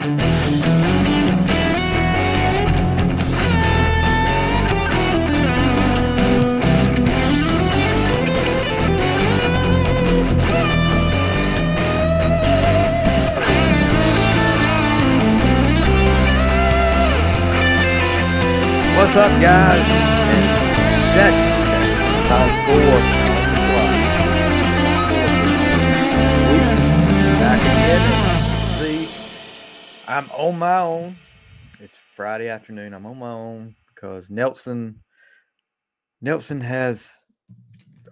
What's up, guys? I'm on my own. It's Friday afternoon. I'm on my own because Nelson Nelson has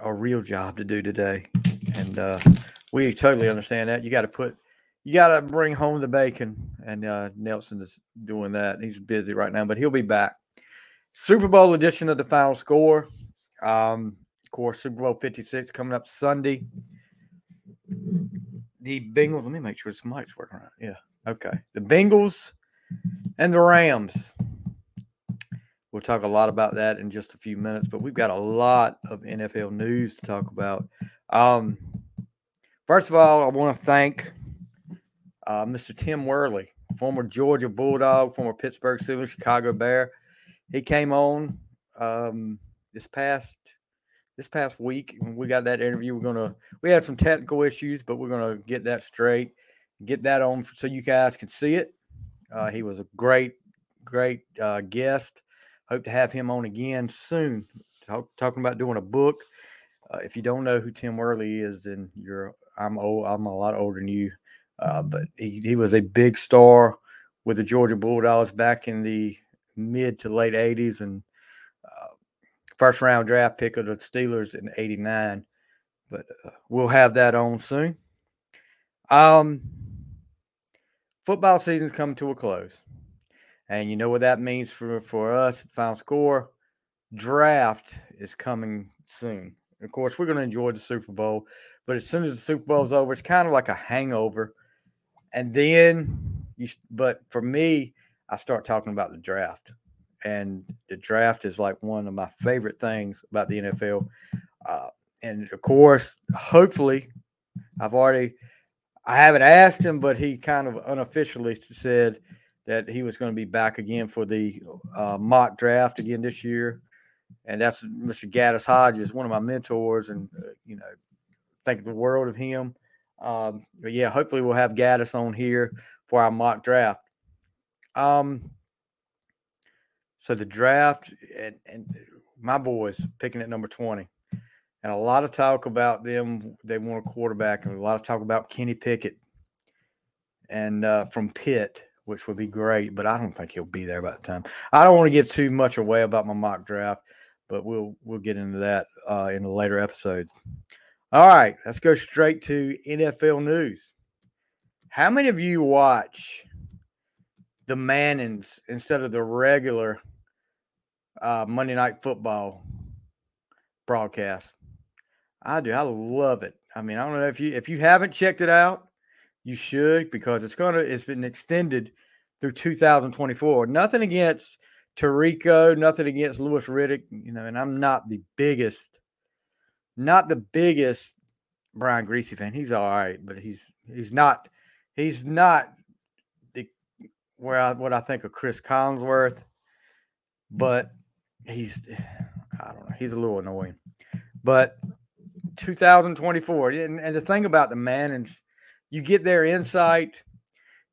a real job to do today, and uh, we totally understand that. You got to put, you got to bring home the bacon, and uh, Nelson is doing that. He's busy right now, but he'll be back. Super Bowl edition of the final score. Um, of course, Super Bowl 56 coming up Sunday. The Bengals, let me make sure this mic's working right. Yeah. Okay. The Bengals and the Rams. We'll talk a lot about that in just a few minutes, but we've got a lot of NFL news to talk about. Um, first of all, I want to thank uh, Mr. Tim Worley, former Georgia Bulldog, former Pittsburgh Steelers, Chicago Bear he came on um, this past this past week. When we got that interview, we're gonna we had some technical issues, but we're gonna get that straight, get that on so you guys can see it. Uh, he was a great, great uh, guest. Hope to have him on again soon. Talk, talking about doing a book. Uh, if you don't know who Tim Worley is, then you're I'm old. I'm a lot older than you, uh, but he, he was a big star with the Georgia Bulldogs back in the mid to late 80s and uh, first round draft pick of the Steelers in 89. But uh, we'll have that on soon. Um, football season's coming to a close. And you know what that means for, for us final score? Draft is coming soon. Of course, we're going to enjoy the Super Bowl, but as soon as the Super Bowl's over, it's kind of like a hangover. And then you, but for me, I start talking about the draft. And the draft is like one of my favorite things about the NFL. Uh, and of course, hopefully, I've already, I haven't asked him, but he kind of unofficially said that he was going to be back again for the uh, mock draft again this year. And that's Mr. Gaddis Hodges, one of my mentors, and uh, you know, think the world of him. Um, but yeah, hopefully we'll have Gaddis on here for our mock draft. Um, so the draft and, and my boys picking at number 20. And a lot of talk about them. They want a quarterback, and a lot of talk about Kenny Pickett and uh, from Pitt, which would be great, but I don't think he'll be there by the time. I don't want to give too much away about my mock draft, but we'll we'll get into that uh, in a later episode. All right, let's go straight to NFL news. How many of you watch the Mannings instead of the regular uh, Monday Night Football broadcast. I do. I love it. I mean, I don't know if you if you haven't checked it out, you should because it's gonna it's been extended through 2024. Nothing against Tirico, nothing against Louis Riddick, you know, and I'm not the biggest, not the biggest Brian Griese fan. He's all right, but he's he's not he's not the where I what I think of Cris Collinsworth, but he's I don't know, he's a little annoying. But 2024, and, and the thing about the man and you get their insight,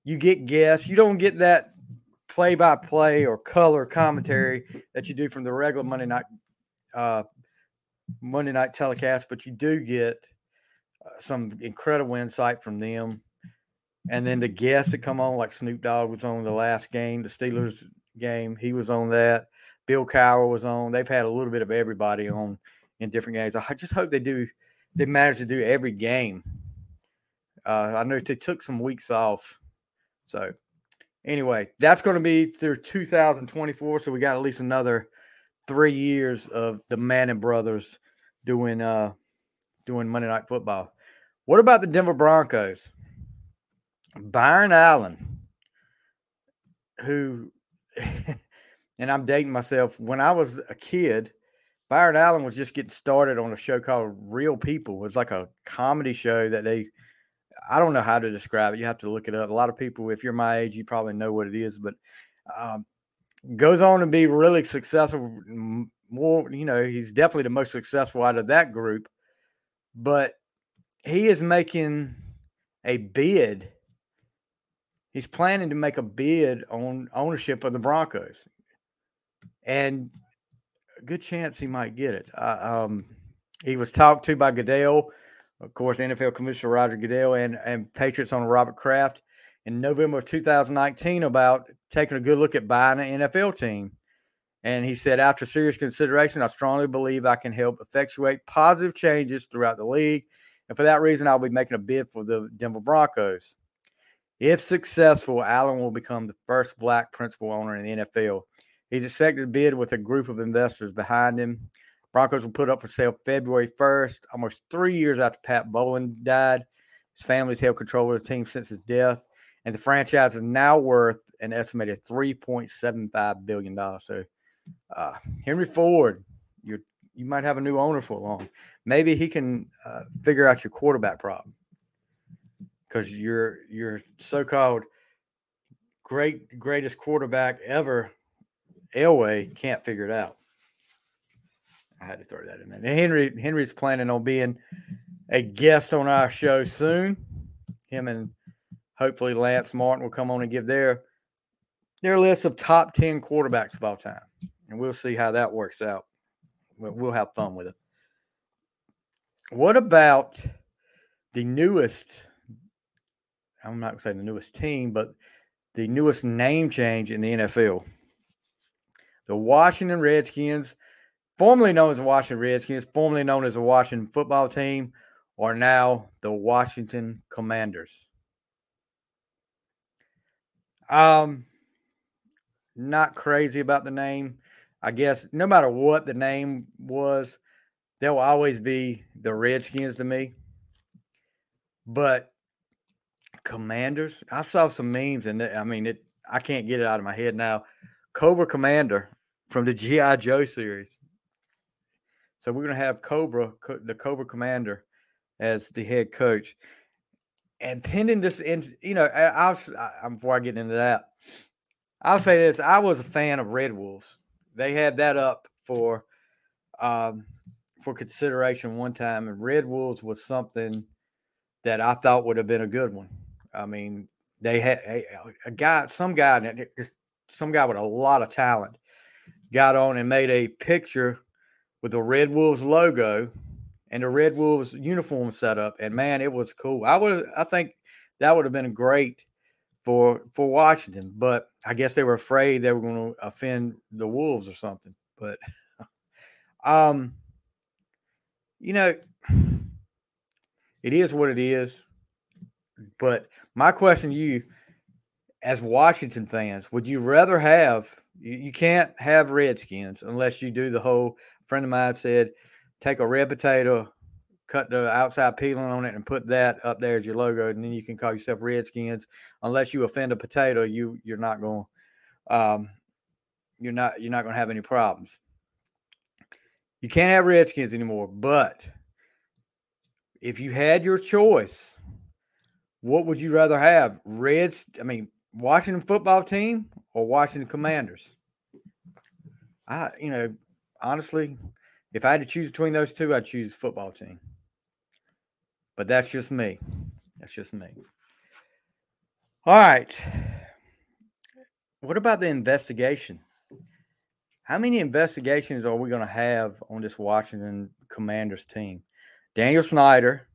you get guests, you don't get that play by play or color commentary that you do from the regular Monday night uh, Monday night telecast, but you do get uh, some incredible insight from them and then the guests that come on, like Snoop Dogg was on the last game, the Steelers game. He was on that. Bill Cowher was on. They've had a little bit of everybody on in different games. I just hope they do. They manage to do every game. Uh, I know they took some weeks off. So anyway, that's going to be through 2024. So we got at least another three years of the Manning brothers doing uh doing Monday Night Football. What about the Denver Broncos? Byron Allen, who, and I'm dating myself, when I was a kid, Byron Allen was just getting started on a show called Real People. It was like a comedy show that they, I don't know how to describe it. You have to look it up. A lot of people, if you're my age, you probably know what it is, but um, goes on to be really successful. More, you know, he's definitely the most successful out of that group, but he is making a bid. He's planning to make a bid on ownership of the Broncos, and good chance he might get it. Uh, um, he was talked to by Goodell, of course, NFL Commissioner Roger Goodell, and and Patriots owner Robert Kraft in November of 2019 about taking a good look at buying an NFL team. And he said, after serious consideration, I strongly believe I can help effectuate positive changes throughout the league. And for that reason, I'll be making a bid for the Denver Broncos. If successful, Allen will become the first black principal owner in the NFL. He's expected to bid with a group of investors behind him. Broncos will put up for sale February 1st, almost three years after Pat Bowlen died. His family's held control of the team since his death, and the franchise is now worth an estimated $3.75 billion. So, uh, Henry Ford, you you might have a new owner for long. Maybe he can uh, figure out your quarterback problem because your your so-called great greatest quarterback ever Elway can't figure it out. I had to throw that in there. And Henry Henry's planning on being a guest on our show soon. Him and hopefully Lance Martin will come on and give their their list of top ten quarterbacks of all time, and we'll see how that works out. We'll have fun with it. What about the newest? I'm not going to say the newest team, but the newest name change in the NFL. The Washington Redskins, formerly known as the Washington Redskins, formerly known as the Washington football team, are now the Washington Commanders. Um, not crazy about the name. I guess no matter what the name was, there will always be the Redskins to me. But Commanders, I saw some memes, and I mean, it. I can't get it out of my head now. Cobra Commander from the GI Joe series. So we're gonna have Cobra, the Cobra Commander, as the head coach. And pending this, in you know, I, will I, before I get into that, I'll say this: I was a fan of Red Wolves. They had that up for um, for consideration one time, and Red Wolves was something that I thought would have been a good one. I mean, they had a, a guy, some guy, some guy with a lot of talent, got on and made a picture with the Red Wolves logo and the Red Wolves uniform setup, and man, it was cool. I would, I think that would have been great for for Washington, but I guess they were afraid they were going to offend the Wolves or something. But um, you know, it is what it is. But my question to you, as Washington fans, would you rather have you, you can't have Redskins unless you do the whole friend of mine said, take a red potato, cut the outside peeling on it, and put that up there as your logo, and then you can call yourself Redskins. Unless you offend a potato, you you're not going, um, you're not you're not going to have any problems. You can't have Redskins anymore, but if you had your choice, what would you rather have? Reds, I mean, Washington football team or Washington Commanders? I, you know, honestly, if I had to choose between those two, I'd choose football team. But that's just me. That's just me. All right. What about the investigation? How many investigations are we going to have on this Washington Commanders team? Daniel Snyder,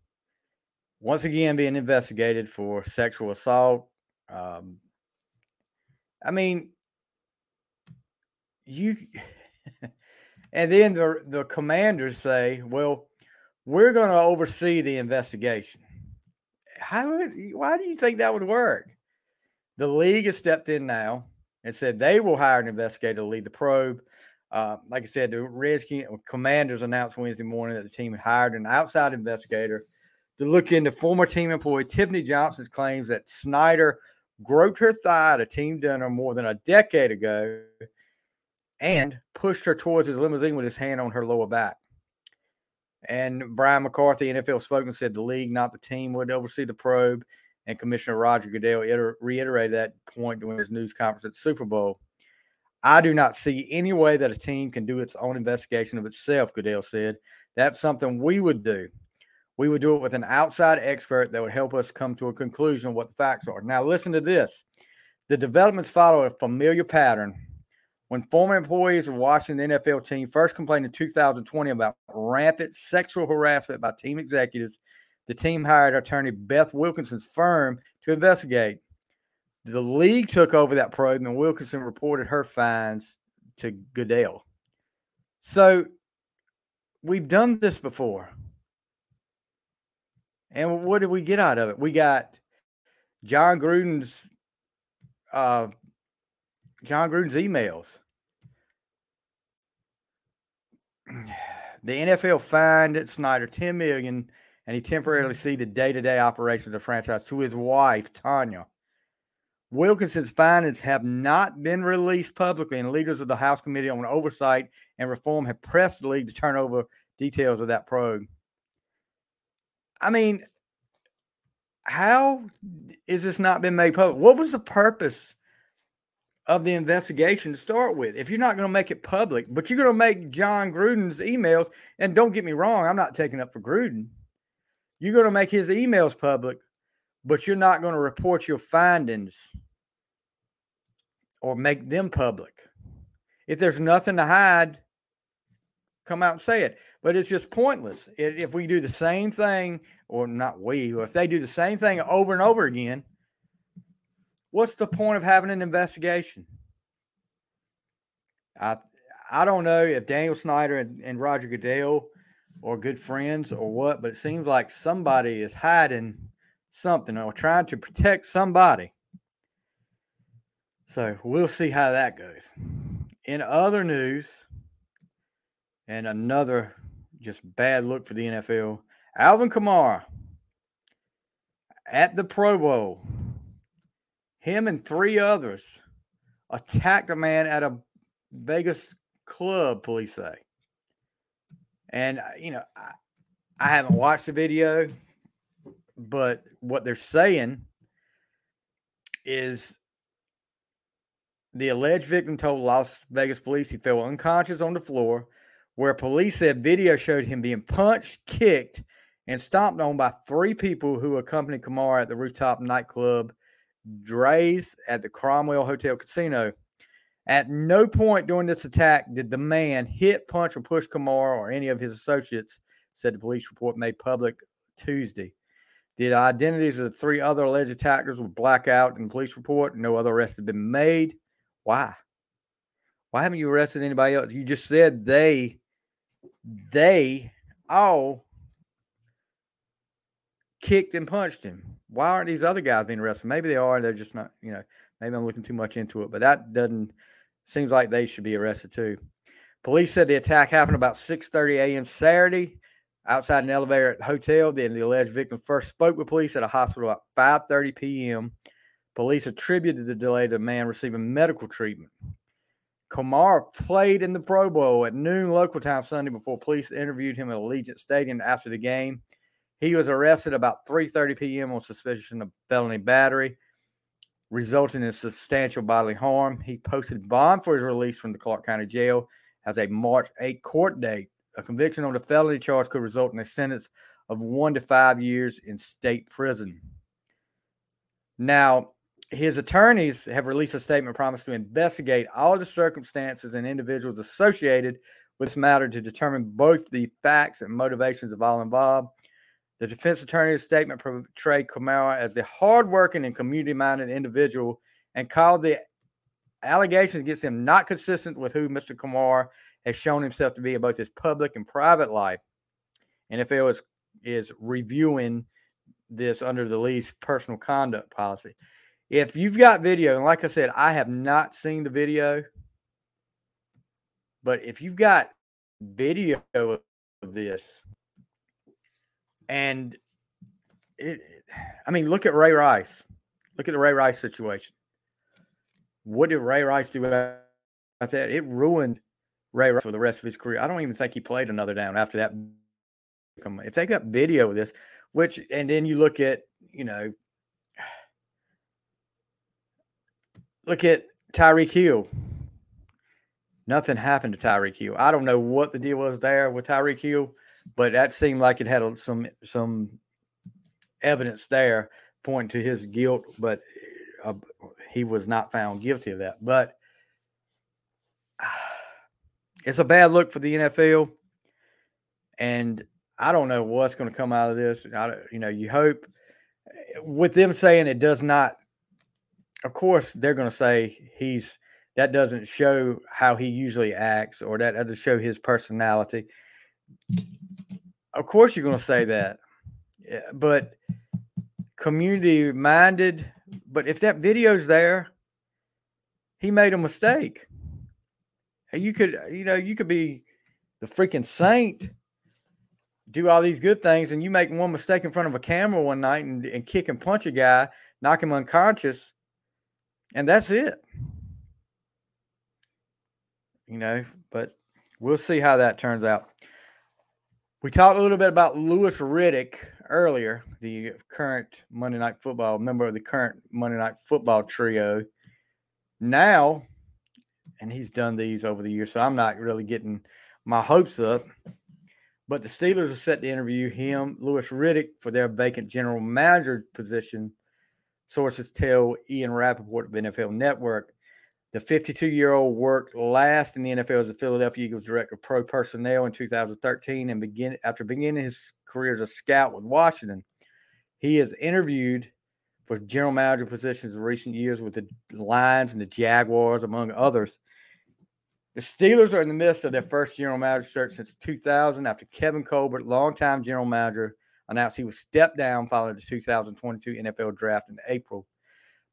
once again, being investigated for sexual assault. Um, I mean, you, and then the the commanders say, "Well, we're going to oversee the investigation." How? Why do you think that would work? The league has stepped in now and said they will hire an investigator to lead the probe. Uh, like I said, the Redskins Commanders announced Wednesday morning that the team had hired an outside investigator to look into former team employee Tiffany Johnson's claims that Snyder groped her thigh at a team dinner more than a decade ago and pushed her towards his limousine with his hand on her lower back. And Brian McCarthy, NFL spokesman, said the league, not the team, would oversee the probe. And Commissioner Roger Goodell reiterated that point during his news conference at the Super Bowl. I do not see any way that a team can do its own investigation of itself, Goodell said. That's something we would do. We would do it with an outside expert that would help us come to a conclusion what the facts are. Now, listen to this. The developments follow a familiar pattern. When former employees of Washington NFL team first complained in 2020 about rampant sexual harassment by team executives, the team hired attorney Beth Wilkinson's firm to investigate. The league took over that probe, and Wilkinson reported her fines to Goodell. So we've done this before. And what did we get out of it? We got Jon Gruden's uh, Jon Gruden's emails. The NFL fined Snyder 10 million and he temporarily ceded day-to-day operations of the franchise to his wife, Tanya. Wilkinson's findings have not been released publicly, and leaders of the House Committee on Oversight and Reform have pressed the league to turn over details of that probe. I mean, how is this not been made public? What was the purpose of the investigation to start with? If you're not going to make it public, but you're going to make Jon Gruden's emails, and don't get me wrong, I'm not taking up for Gruden. You're going to make his emails public, but you're not going to report your findings or make them public. If there's nothing to hide, come out and say it. But it's just pointless. If we do the same thing, or not we, or if they do the same thing over and over again, what's the point of having an investigation? I I don't know if Daniel Snyder and, and Roger Goodell are good friends or what, but it seems like somebody is hiding something or trying to protect somebody. So we'll see how that goes. In other news, and another just bad look for the NFL, Alvin Kamara at the Pro Bowl, him and three others attacked a man at a Vegas club, police say. And, uh, you know, I, I haven't watched the video. But what they're saying is the alleged victim told Las Vegas police he fell unconscious on the floor, where police said video showed him being punched, kicked, and stomped on by three people who accompanied Kamara at the rooftop nightclub Drai's at the Cromwell Hotel Casino. At no point during this attack did the man hit, punch, or push Kamara or any of his associates, said the police report made public Tuesday. The identities of the three other alleged attackers were black out in the police report. No other arrests have been made. Why? Why haven't you arrested anybody else? You just said they, they all kicked and punched him. Why aren't these other guys being arrested? Maybe they are. They're just not, you know, maybe I'm looking too much into it, but that doesn't seems like they should be arrested too. Police said the attack happened about 6:30 a.m. Saturday outside an elevator at the hotel. Then the alleged victim first spoke with police at a hospital at 5:30 p.m. Police attributed the delay to the man receiving medical treatment. Kamara played in the Pro Bowl at noon local time Sunday before police interviewed him at Allegiant Stadium after the game. He was arrested about 3:30 p.m. on suspicion of felony battery, resulting in substantial bodily harm. He posted bond for his release from the Clark County Jail as a March 8 court date a conviction on the felony charge could result in a sentence of one to five years in state prison. Now, his attorneys have released a statement promising to investigate all the circumstances and individuals associated with this matter to determine both the facts and motivations of all involved. The defense attorney's statement portrayed Kamara as the hardworking and community minded individual and called the allegations against him not consistent with who Mr. Kamara has shown himself to be in both his public and private life. NFL is is reviewing this under the league's personal conduct policy. If you've got video, and like I said, I have not seen the video, but if you've got video of this, and it, I mean, look at Ray Rice. Look at the Ray Rice situation. What did Ray Rice do about that? It ruined Ray Rice for the rest of his career. I don't even think he played another down after that If they got video of this, which and then you look at you know look at Tyreek Hill. Nothing happened to Tyreek Hill. I don't know what the deal was there with Tyreek Hill, but that seemed like it had some some evidence there pointing to his guilt, but uh, he was not found guilty of that. But it's a bad look for the NFL, and I don't know what's going to come out of this. I, you know, you hope with them saying it does not. Of course, they're going to say he's that doesn't show how he usually acts, or that doesn't show his personality. Of course, you're going to say that, eh, but community minded. But if that video's there, he made a mistake. You could, uh, you know, you could be the freaking saint, do all these good things, and you make one mistake in front of a camera one night and, and kick and punch a guy, knock him unconscious, and that's it. You know, but we'll see how that turns out. We talked a little bit about Louis Riddick earlier, the current Monday Night Football member of the current Monday Night Football trio. Now, and he's done these over the years, so I'm not really getting my hopes up. But the Steelers are set to interview him, Louis Riddick, for their vacant general manager position. Sources tell Ian Rapoport of NFL Network. The 52 year old worked last in the NFL as the Philadelphia Eagles director of pro personnel in 2013 and begin after beginning his career as a scout with Washington. He has interviewed for general manager positions in recent years with the Lions and the Jaguars, among others. The Steelers are in the midst of their first general manager search since 2000 after Kevin Colbert, longtime general manager, announced he would step down following the 2022 NFL draft in April.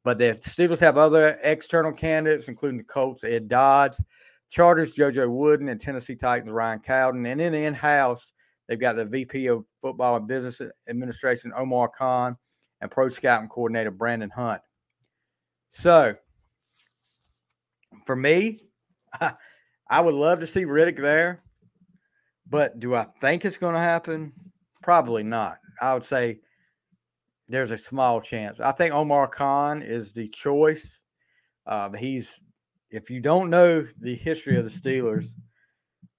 But the Steelers have other external candidates, including the Colts, Ed Dodds, Chargers, JoJo Wooden, and Tennessee Titans, Ryan Cowden. And then in house, they've got the VP of Football and Business Administration, Omar Khan, and Pro Scouting Coordinator, Brandon Hunt. So, for me, I would love to see Riddick there, but do I think it's going to happen? Probably not. I would say there's a small chance. I think Omar Khan is the choice. Um, he's, if you don't know the history of the Steelers,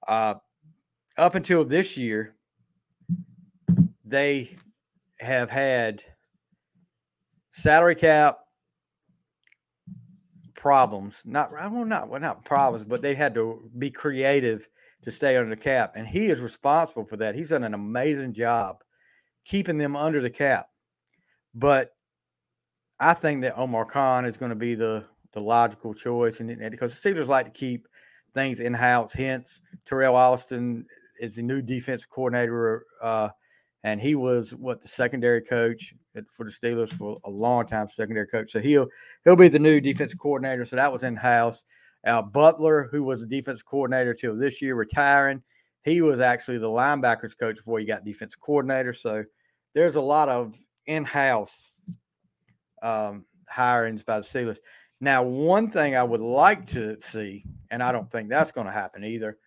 uh, up until this year, they have had salary cap problems. Not well, not well, not problems, but they had to be creative to stay under the cap, and he is responsible for that. He's done an amazing job keeping them under the cap. But I think that Omar Khan is going to be the the logical choice, and, and because the Steelers like to keep things in house. Hence, Teryl Austin is the new defense coordinator, uh, and he was what the secondary coach for the Steelers for a long time, secondary coach. So he'll he'll be the new defense coordinator. So that was in house. Uh, Butler, who was the defense coordinator till this year, retiring. He was actually the linebackers coach before he got defense coordinator. So there's a lot of in-house um, hirings by the Steelers. Now, one thing I would like to see, and I don't think that's going to happen either.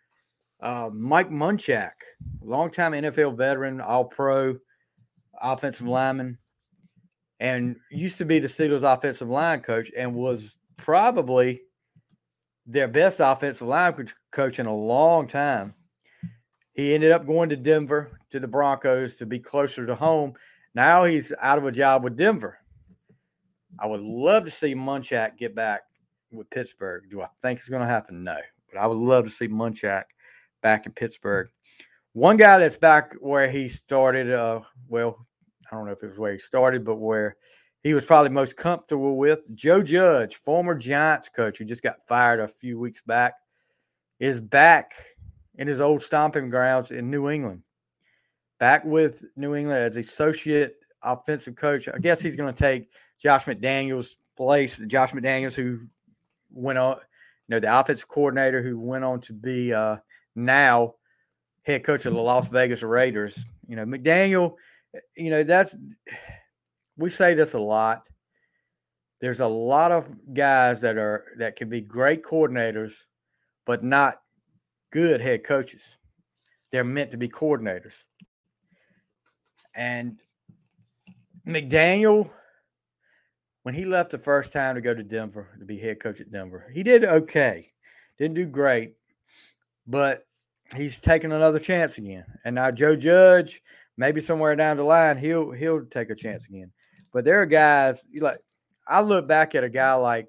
Uh, Mike Munchak, longtime NFL veteran, All Pro, offensive lineman, and used to be the Steelers' offensive line coach, and was probably their best offensive line coach in a long time. He ended up going to Denver to the Broncos to be closer to home now he's out of a job with Denver. I would love to see Munchak get back with Pittsburgh. Do I think it's going to happen? No, but I would love to see Munchak back in Pittsburgh. One guy that's back where he started, uh, well, I don't know if it was where he started, but where he was probably most comfortable with, Joe Judge, former Giants coach who just got fired a few weeks back, is back in his old stomping grounds in New England back with New England as associate offensive coach. I guess he's going to take Josh McDaniels' place. Josh McDaniels, who went on, you know, the offensive coordinator who went on to be uh, now head coach of the Las Vegas Raiders. You know, McDaniel, you know, that's, we say this a lot. There's a lot of guys that are, that can be great coordinators, but not good head coaches. They're meant to be coordinators. And McDaniel, when he left the first time to go to Denver to be head coach at Denver, he did okay. Didn't do great, but he's taking another chance again. And now Joe Judge, maybe somewhere down the line, he'll he'll take a chance again. But there are guys like I look back at a guy like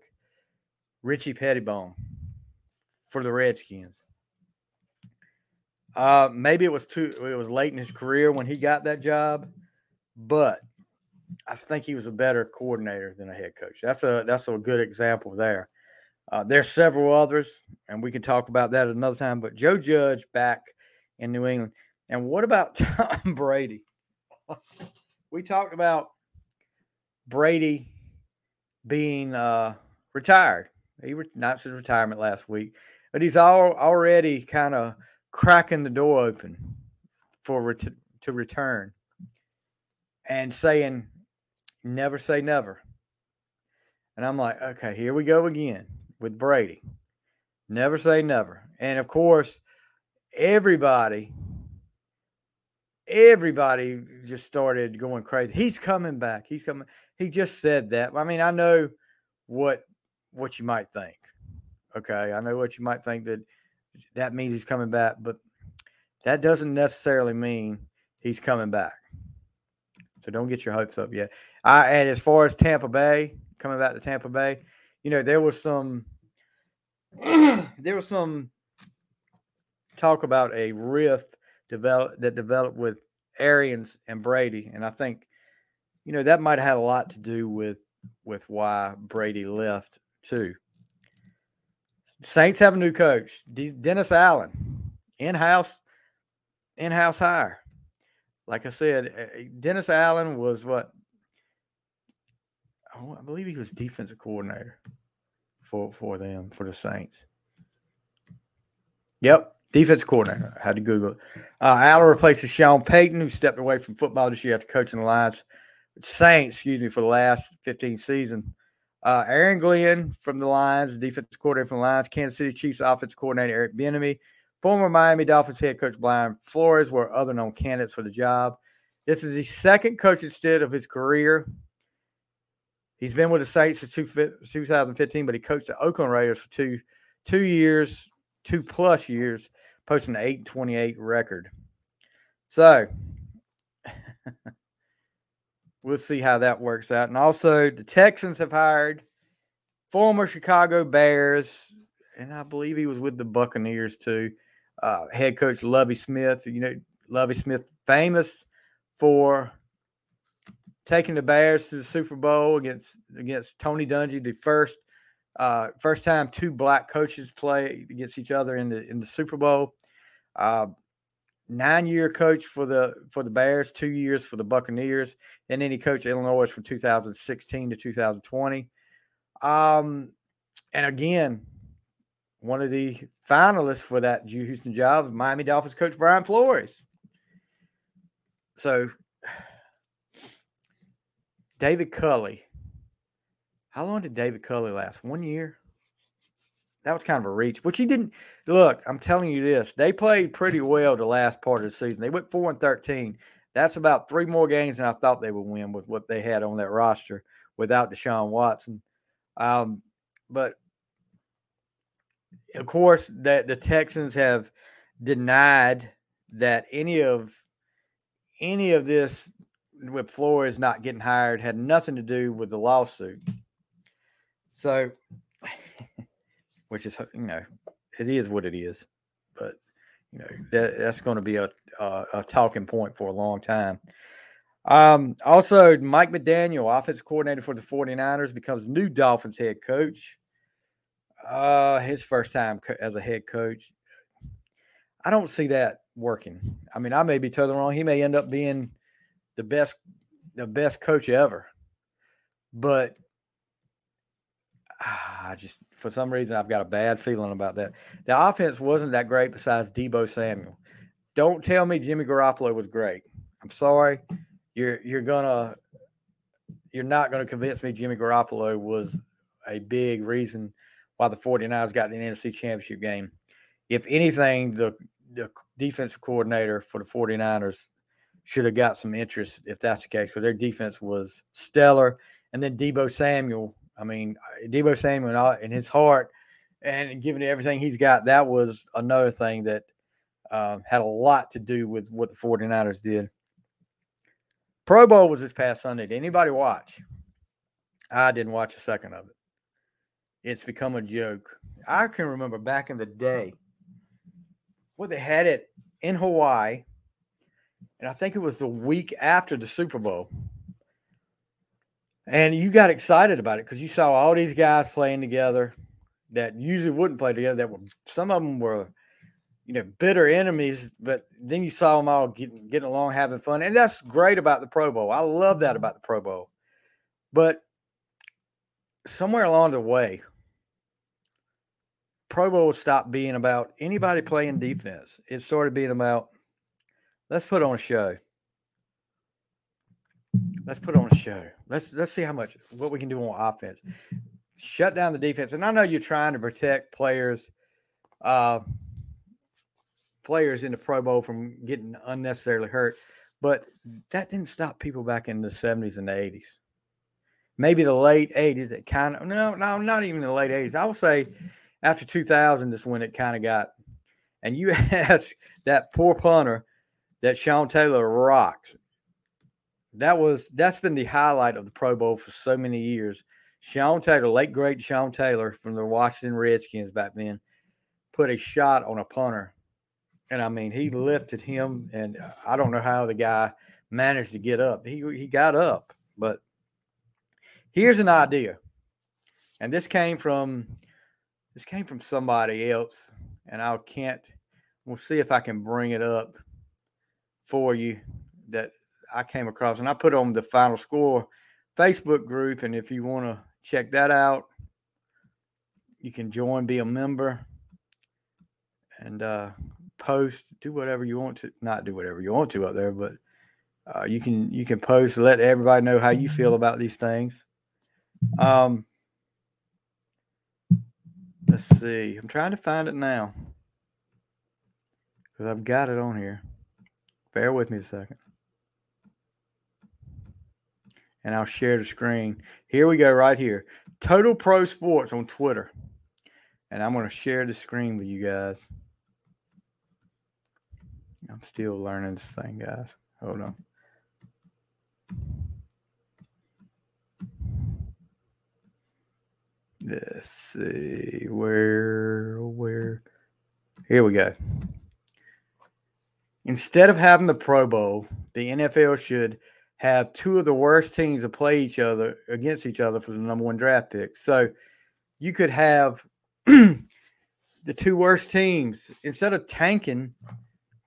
Richie Petitbon for the Redskins. Uh, maybe it was too it was late in his career when he got that job, but I think he was a better coordinator than a head coach. That's a that's a good example there. Uh, there's several others, and we can talk about that another time. But Joe Judge back in New England, and what about Tom Brady? we talked about Brady being uh, retired. He announced his retirement last week, but he's all, already kind of cracking the door open for ret- to return and saying, "Never say never." And I'm like, okay, here we go again with Brady. Never say never. And of course, everybody, everybody just started going crazy. He's coming back. He's coming. He just said that. I mean, I know what what you might think. Okay, I know what you might think that that means he's coming back, but that doesn't necessarily mean he's coming back. So don't get your hopes up yet. I and as far as Tampa Bay coming back to Tampa Bay, you know there was some there was some talk about a rift develop that developed with Arians and Brady, and I think you know that might have had a lot to do with with why Brady left too. Saints have a new coach, Dennis Allen, in house, in house hire. Like I said, eh, eh, Dennis Allen was what I believe he was defensive coordinator for for them for the Saints. Yep, defense coordinator. I had to Google it. Uh, Allen replaces Sean Payton, who stepped away from football this year after coaching the Lions Saints, excuse me, for the last 15 season. Uh, Aaron Glenn from the Lions, defensive coordinator from the Lions, Kansas City Chiefs offensive coordinator Eric Bieniemy, former Miami Dolphins head coach Brian Flores were other known candidates for the job. This is the second coaching stint of his career. He's been with the Saints since 2015, but he coached the Oakland Raiders for two two years, two plus years, posting an 828 record. So we'll see how that works out. And also, the Texans have hired former Chicago Bears, and I believe he was with the Buccaneers too. Uh, head coach Lovie Smith. You know, Lovie Smith, famous for taking the Bears to the Super Bowl against against Tony Dungy, the first uh, first time two black coaches play against each other in the in the Super Bowl. Uh, nine year coach for the for the Bears, two years for the Buccaneers, and then he coached Illinois from 2016 to 2020. Um, and again, one of the finalists for that Houston job, is Miami Dolphins coach Brian Flores. So David Culley. How long did David Culley last? One year? That was kind of a reach, which he didn't. Look, I'm telling you this. They played pretty well the last part of the season. They went 4 and 13. That's about three more games than I thought they would win with what they had on that roster without Deshaun Watson. Um, but of course, that the Texans have denied that any of any of this with Flores not getting hired had nothing to do with the lawsuit. So, which is you know, it is what it is, but you know that that's going to be a, a, a talking point for a long time. Um, also, Mike McDaniel, offensive coordinator for the 49ers, becomes new Dolphins head coach. Uh, his first time co- as a head coach. I don't see that working. I mean, I may be totally wrong. He may end up being the best the best coach ever. But Ah, I just for some reason I've got a bad feeling about that. The offense wasn't that great besides Deebo Samuel. Don't tell me Jimmy Garoppolo was great. I'm sorry. You're you're gonna you're not gonna convince me Jimmy Garoppolo was a big reason why the 49ers got the NFC championship game. If anything, the the defensive coordinator for the 49ers should have got some interest if that's the case because their defense was stellar. And then Deebo Samuel, I mean, uh, Deebo Samuel in his heart and given everything he's got, that was another thing that uh, had a lot to do with what the 49ers did. Pro Bowl was this past Sunday. Did anybody watch? I didn't watch a second of it. It's become a joke. I can remember back in the day well, they had it in Hawaii, and I think it was the week after the Super Bowl. And you got excited about it because you saw all these guys playing together that usually wouldn't play together. That were some of them were, you know, bitter enemies, but then you saw them all getting getting along, having fun, and that's great about the Pro Bowl. I love that mm-hmm. about the Pro Bowl. But somewhere along the way, Pro Bowl stopped being about anybody playing mm-hmm. defense. It started being about let's put on a show. Let's put on a show. Let's let's see how much what we can do on offense. Shut down the defense. And I know you're trying to protect players, uh, players in the Pro Bowl from getting unnecessarily hurt, but that didn't stop people back in the 70s and the 80s. Maybe the late 80s. It kind of no, no, not even the late 80s. I would say after 2000 is when it kind of got. And you ask that poor punter that Sean Taylor rocks. That was that's been the highlight of the Pro Bowl for so many years. Sean Taylor, late great Sean Taylor from the Washington Redskins back then, put a shot on a punter. And I mean, he lifted him, and uh, I don't know how the guy managed to get up. He he got up, but here's an idea, and this came from this came from somebody else, and I can't. We'll see if I can bring it up for you that I came across, and I put on the final score Facebook group, and if you want to check that out, you can join, be a member, and uh, post, do whatever you want to. Not do whatever you want to up there, but uh, you can you can post, let everybody know how you feel about these things. Um, Let's see. I'm trying to find it now because I've got it on here. Bear with me a second. And I'll share the screen. Here we go, right here. Total Pro Sports on Twitter. And I'm going to share the screen with you guys. I'm still learning this thing, guys. Hold on. Let's see where where here we go. Instead of having the Pro Bowl, the NFL should have two of the worst teams to play each other against each other for the number one draft pick. So you could have the two worst teams instead of tanking,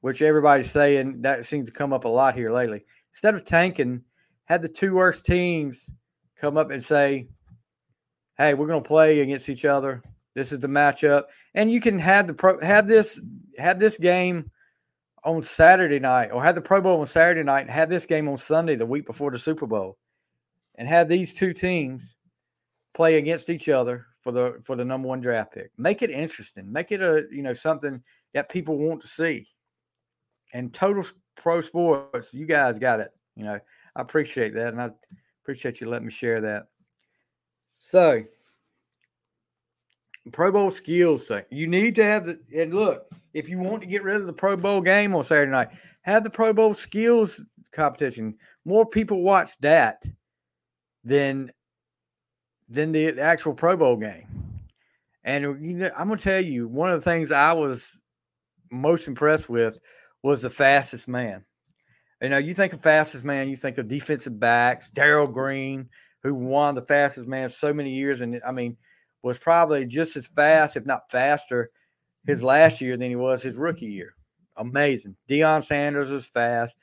which everybody's saying that seems to come up a lot here lately. Instead of tanking, had the two worst teams come up and say, hey, we're going to play against each other. This is the matchup, and you can have the pro have this have this game on Saturday night, or have the Pro Bowl on Saturday night, and have this game on Sunday, the week before the Super Bowl, and have these two teams play against each other for the for the number one draft pick. Make it interesting. Make it a you know something that people want to see. And total pro sports, you guys got it. You know, I appreciate that, and I appreciate you letting me share that. So, Pro Bowl skills thing. You need to have the and look, if you want to get rid of the Pro Bowl game on Saturday night, have the Pro Bowl skills competition. More people watch that than than the actual Pro Bowl game. And you know, I'm gonna tell you, one of the things I was most impressed with was the fastest man. You know, you think of fastest man, you think of defensive backs, Darrell Green, who won the fastest man so many years, and I mean, was probably just as fast, if not faster, his last year than he was his rookie year. Amazing. Deion Sanders was fast.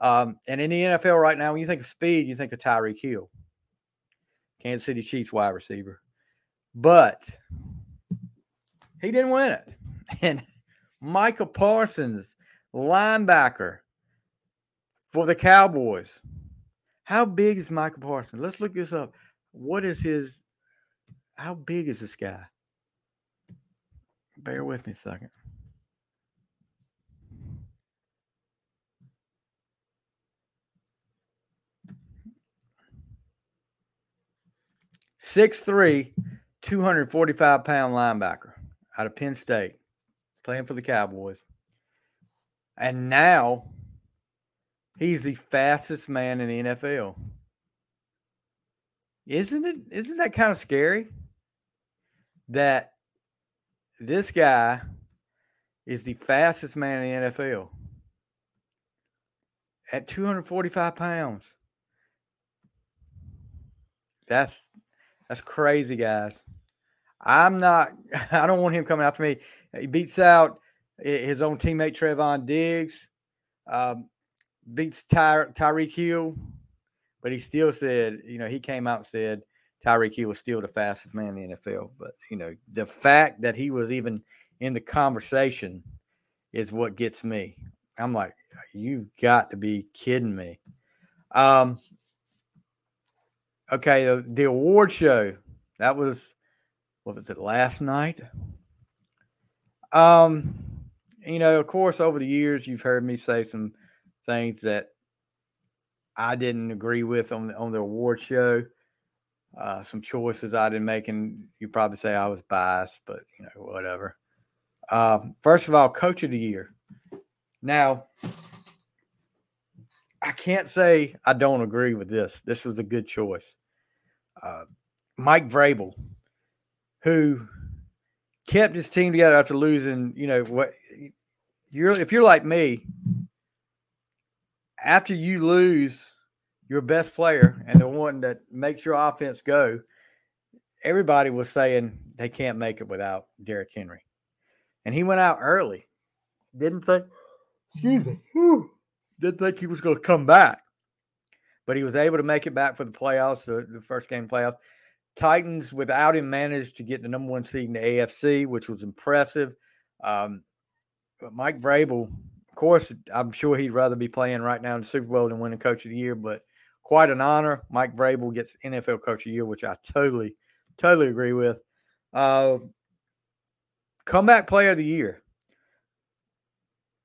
Um, and in the NFL right now, when you think of speed, you think of Tyreek Hill, Kansas City Chiefs wide receiver. But he didn't win it. And Michael Parsons, linebacker for the Cowboys, how big is Michael Parsons? Let's look this up. What is his? How big is this guy? Bear with me a second. Six three, two hundred forty-five pound linebacker out of Penn State, playing for the Cowboys. And now he's the fastest man in the NFL. Isn't it isn't that kind of scary? That this guy is the fastest man in the NFL at 245 pounds. That's that's crazy, guys. I'm not. I don't want him coming after me. He beats out his own teammate Trevon Diggs. Um, beats Ty, Tyreek Hill but he still said, you know, he came out and said Tyreek Hill was still the fastest man in the NFL. But, you know, the fact that he was even in the conversation is what gets me. I'm like, you've got to be kidding me. Um, okay, the, the award show that was what was it last night? Um, you know, of course, over the years, you've heard me say some things that I didn't agree with on the, on the award show. Uh, some choices I didn't make, and you probably say I was biased, but you know whatever. Uh, first of all, Coach of the Year. Now, I can't say I don't agree with this. This was a good choice. Uh, Mike Vrabel, who kept his team together after losing, you know what? You're if you're like me, after you lose your best player and the one that makes your offense go, everybody was saying they can't make it without Derrick Henry. And he went out early. Didn't think, excuse me, whew, didn't think he was going to come back. But he was able to make it back for the playoffs, the, the first game playoffs. Titans, without him, managed to get the number one seed in the AFC, which was impressive. Um, but Mike Vrabel of course, I'm sure he'd rather be playing right now in the Super Bowl than winning Coach of the Year, but quite an honor. Mike Vrabel gets NFL Coach of the Year, which I totally, totally agree with. Uh, comeback Player of the Year.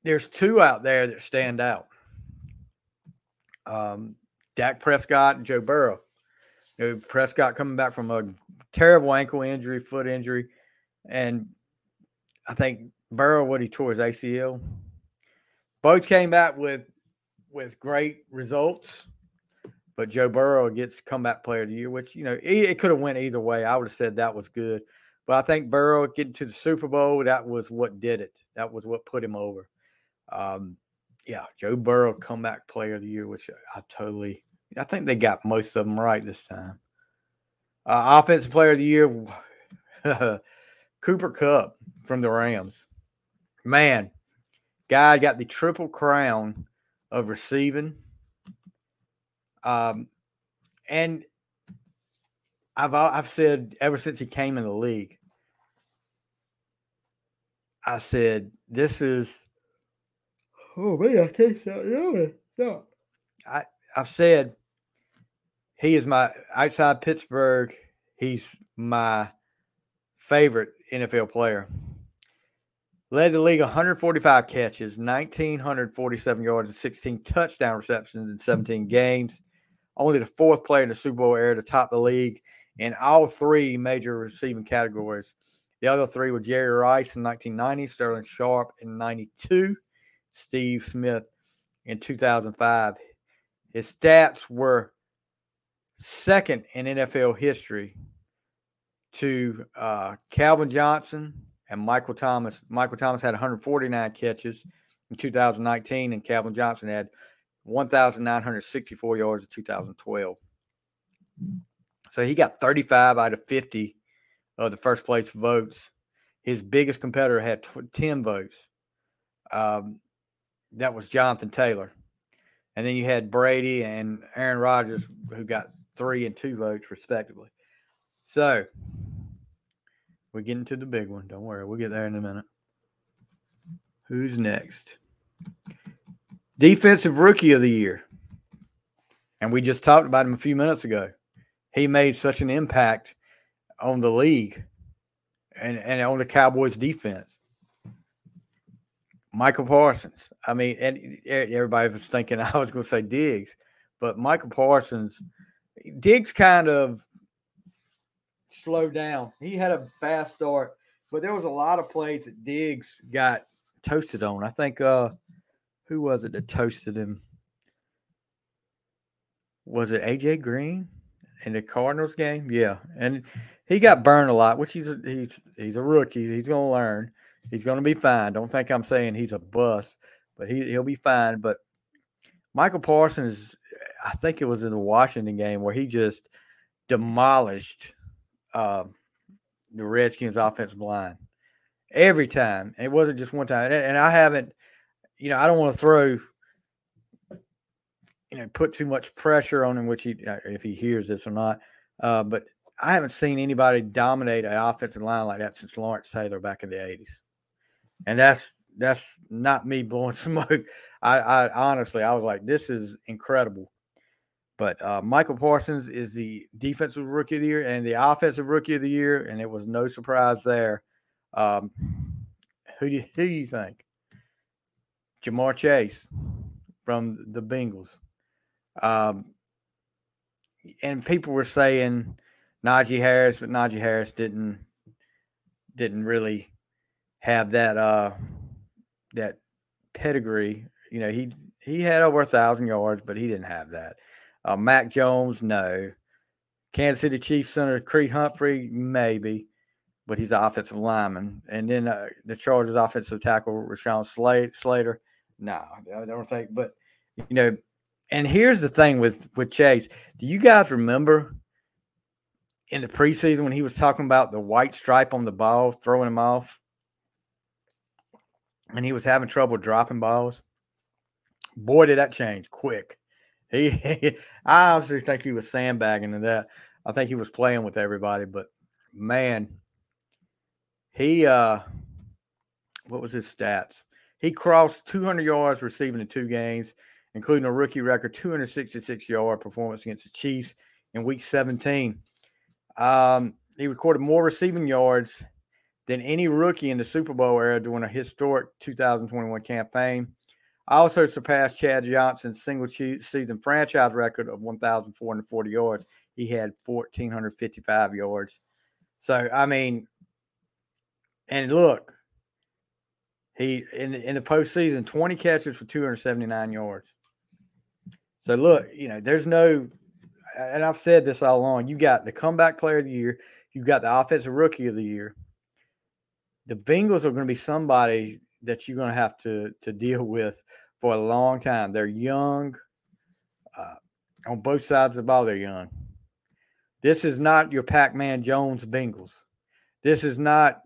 There's two out there that stand out. Um, Dak Prescott and Joe Burrow. You know, Prescott coming back from a terrible ankle injury, foot injury, and I think Burrow, what he tore his ACL, both came back with with great results, but Joe Burrow gets comeback player of the year, which you know it, could have went either way. I would have said that was good, but I think Burrow getting to the Super Bowl that was what did it. That was what put him over. Um, yeah, Joe Burrow comeback player of the year, which I totally. I think they got most of them right this time. Uh, offensive player of the year, Cooper Kupp from the Rams. Man, Guy got the triple crown of receiving. Um, and I've I've said ever since he came in the league, I said this is. Oh man, I can't stop yelling. Stop. I I've said he is my outside Pittsburgh. He's my favorite NFL player. Led the league 145 catches, 1,947 yards, and 16 touchdown receptions in 17 games. Only the fourth player in the Super Bowl era to top the league in all three major receiving categories. The other three were Jerry Rice in 1990, Sterling Sharpe in 92, Steve Smith in 2005. His stats were second in NFL history to uh, Calvin Johnson, and Michael Thomas. Michael Thomas had 149 catches in 2019, and Calvin Johnson had 1,964 yards in 2012. So he got 35 out of 50 of the first place votes. His biggest competitor had 10 votes. Um, that was Jonathan Taylor. And then you had Brady and Aaron Rodgers, who got three and two votes, respectively. So we're getting to the big one. Don't worry. We'll get there in a minute. Who's next? Defensive Rookie of the Year. And we just talked about him a few minutes ago. He made such an impact on the league and, and on the Cowboys defense. Micah Parsons. I mean, and everybody was thinking I was going to say Diggs, but Micah Parsons, Diggs kind of slowed down. He had a fast start, but there was a lot of plays that Diggs got toasted on. I think uh who was it that toasted him? Was it AJ Green in the Cardinals game? Yeah, and he got burned a lot, which he's a, he's he's a rookie. He's going to learn. He's going to be fine. Don't think I'm saying he's a bust, but he he'll be fine. But Micah Parsons, I think it was in the Washington game where he just demolished um, the Redskins' offensive line every time. It wasn't just one time. And, and I haven't, you know, I don't want to throw, you know, put too much pressure on him, which he, uh, if he hears this or not. Uh, but I haven't seen anybody dominate an offensive line like that since Lawrence Taylor back in the '80s, and that's that's not me blowing smoke. I, I honestly, I was like, this is incredible. But uh, Micah Parsons is the defensive rookie of the year and the offensive rookie of the year, and it was no surprise there. Um, who do you, who do you think? Ja'Marr Chase from the Bengals. Um, and people were saying Najee Harris, but Najee Harris didn't didn't really have that uh that pedigree. You know, he he had over a thousand yards, but he didn't have that. Uh, Mac Jones, no. Kansas City Chiefs center Creed Humphrey, maybe, but he's an offensive lineman. And then uh, the Chargers offensive tackle Rashawn Slater, no, I don't think. But you know, and here's the thing with with Chase. Do you guys remember in the preseason when he was talking about the white stripe on the ball, throwing him off, and he was having trouble dropping balls? Boy, did that change quick. He, I honestly think he was sandbagging in that. I think he was playing with everybody, but man, he uh, what was his stats? He crossed 200 yards receiving in two games, including a rookie record 266 yard performance against the Chiefs in Week 17. Um, he recorded more receiving yards than any rookie in the Super Bowl era during a historic 2021 campaign also surpassed Chad Johnson's single season franchise record of 1,440 yards. He had 1,455 yards. So, I mean, and look, he in the, in the postseason, 20 catches for 279 yards. So, look, you know, there's no, and I've said this all along you got the comeback player of the year, you've got the offensive rookie of the year. The Bengals are going to be somebody that you're going to have to to deal with for a long time. They're young. Uh, on both sides of the ball, they're young. This is not your Pac-Man Jones Bengals. This is not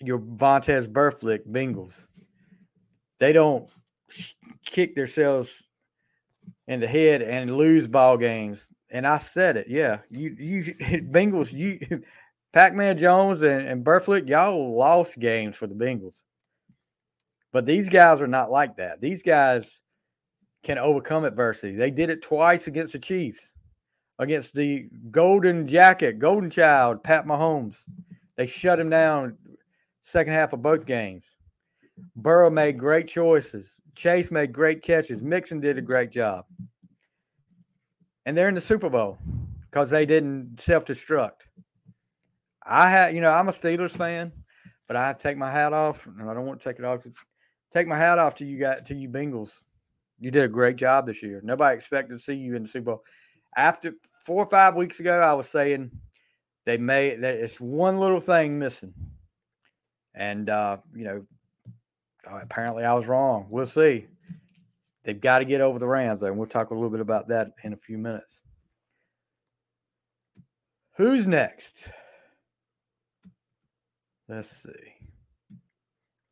your Vontaze Burfict Bengals. They don't kick themselves in the head and lose ball games. And I said it, yeah. You you Bengals, you Pac-Man Jones and, and Burfict, y'all lost games for the Bengals. But these guys are not like that. These guys can overcome adversity. They did it twice against the Chiefs, against the Golden Jacket, Golden Child, Pat Mahomes. They shut him down second half of both games. Burrow made great choices. Chase made great catches. Mixon did a great job. And they're in the Super Bowl because they didn't self destruct. I had, you know, I'm a Steelers fan, but I take my hat off, and I don't want to take it off take my hat off to you guys, to you Bengals. You did a great job this year. Nobody expected to see you in the Super Bowl. After four or five weeks ago, I was saying they made that it's one little thing missing. And uh, you know, uh, apparently I was wrong. We'll see. They've got to get over the Rams, though, and we'll talk a little bit about that in a few minutes. Who's next? Let's see.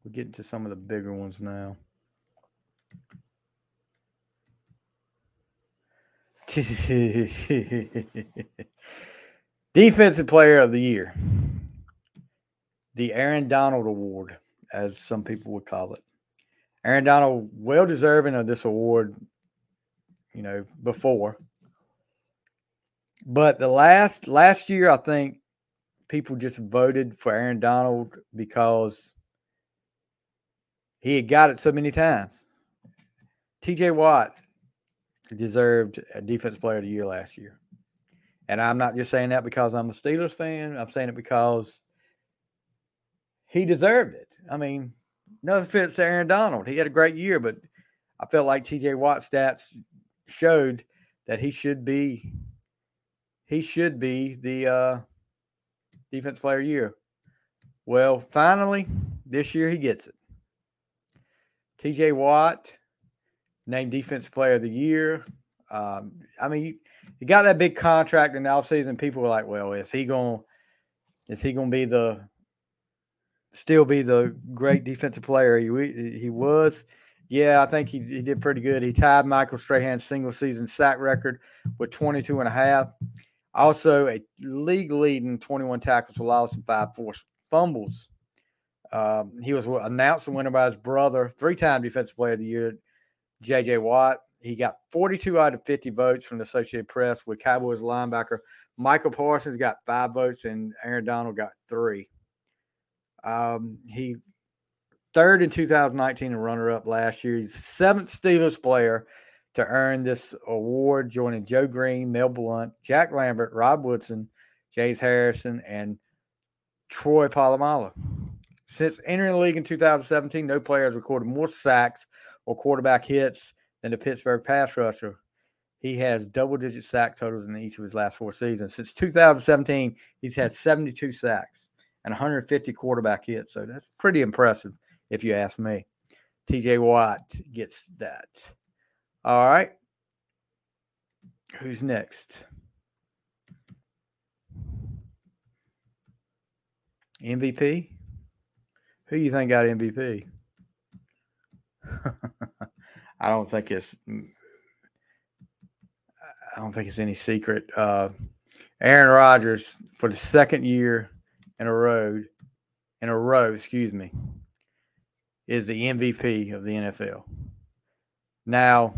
We're getting to some of the bigger ones now. Defensive Player of the Year. The Aaron Donald Award, as some people would call it. Aaron Donald, well deserving of this award, you know, before. But the last last year, I think people just voted for Aaron Donald because he had got it so many times. TJ Watt deserved a defense player of the year last year. And I'm not just saying that because I'm a Steelers fan. I'm saying it because he deserved it. I mean, no offense to Aaron Donald. He had a great year, but I felt like TJ Watt stats showed that he should be he should be the uh, defense player of the year. Well, finally, this year he gets it. TJ Watt named defense player of the year. Um, I mean, he got that big contract in the offseason. People were like, well, is he going to is he going to be the still be the great defensive player he, he was? Yeah, I think he, he did pretty good. He tied Michael Strahan's single season sack record with 22 and a half. Also, a league leading 21 tackles for loss and five forced fumbles. Um, he was announced the winner by his brother, three time defensive player of the year, J.J. Watt. He got 42 out of 50 votes from the Associated Press with Cowboys linebacker. Micah Parsons got five votes and Aaron Donald got three. Um, he third in 2019 and runner up last year. He's the seventh Steelers player to earn this award, joining Joe Greene, Mel Blount, Jack Lambert, Rod Woodson, James Harrison, and Troy Polamalu. Since entering the league in 2017, no player has recorded more sacks or quarterback hits than the Pittsburgh pass rusher. He has double digit sack totals in each of his last four seasons. Since 2017, he's had 72 sacks and 150 quarterback hits. So that's pretty impressive, if you ask me. TJ Watt gets that. All right. Who's next? MVP? Who do you think got MVP? I don't think it's mm, I don't think it's any secret. Uh, Aaron Rodgers for the second year in a row, in a row, excuse me, is the MVP of the NFL. Now,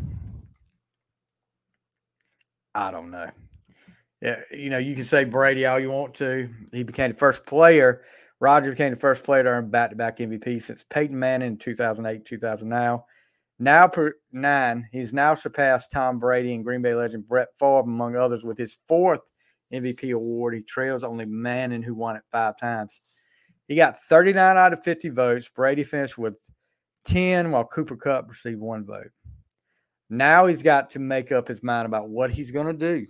I don't know. Yeah, you know, you can say Brady all you want to. He became the first player. Rodgers became the first player to earn back-to-back MVP since Peyton Manning in 2008, 2009. Now per nine, he's now surpassed Tom Brady and Green Bay legend Brett Favre, among others, with his fourth MVP award. He trails only Manning, who won it five times. He got 39 out of 50 votes. Brady finished with 10, while Cooper Kupp received one vote. Now he's got to make up his mind about what he's going to do.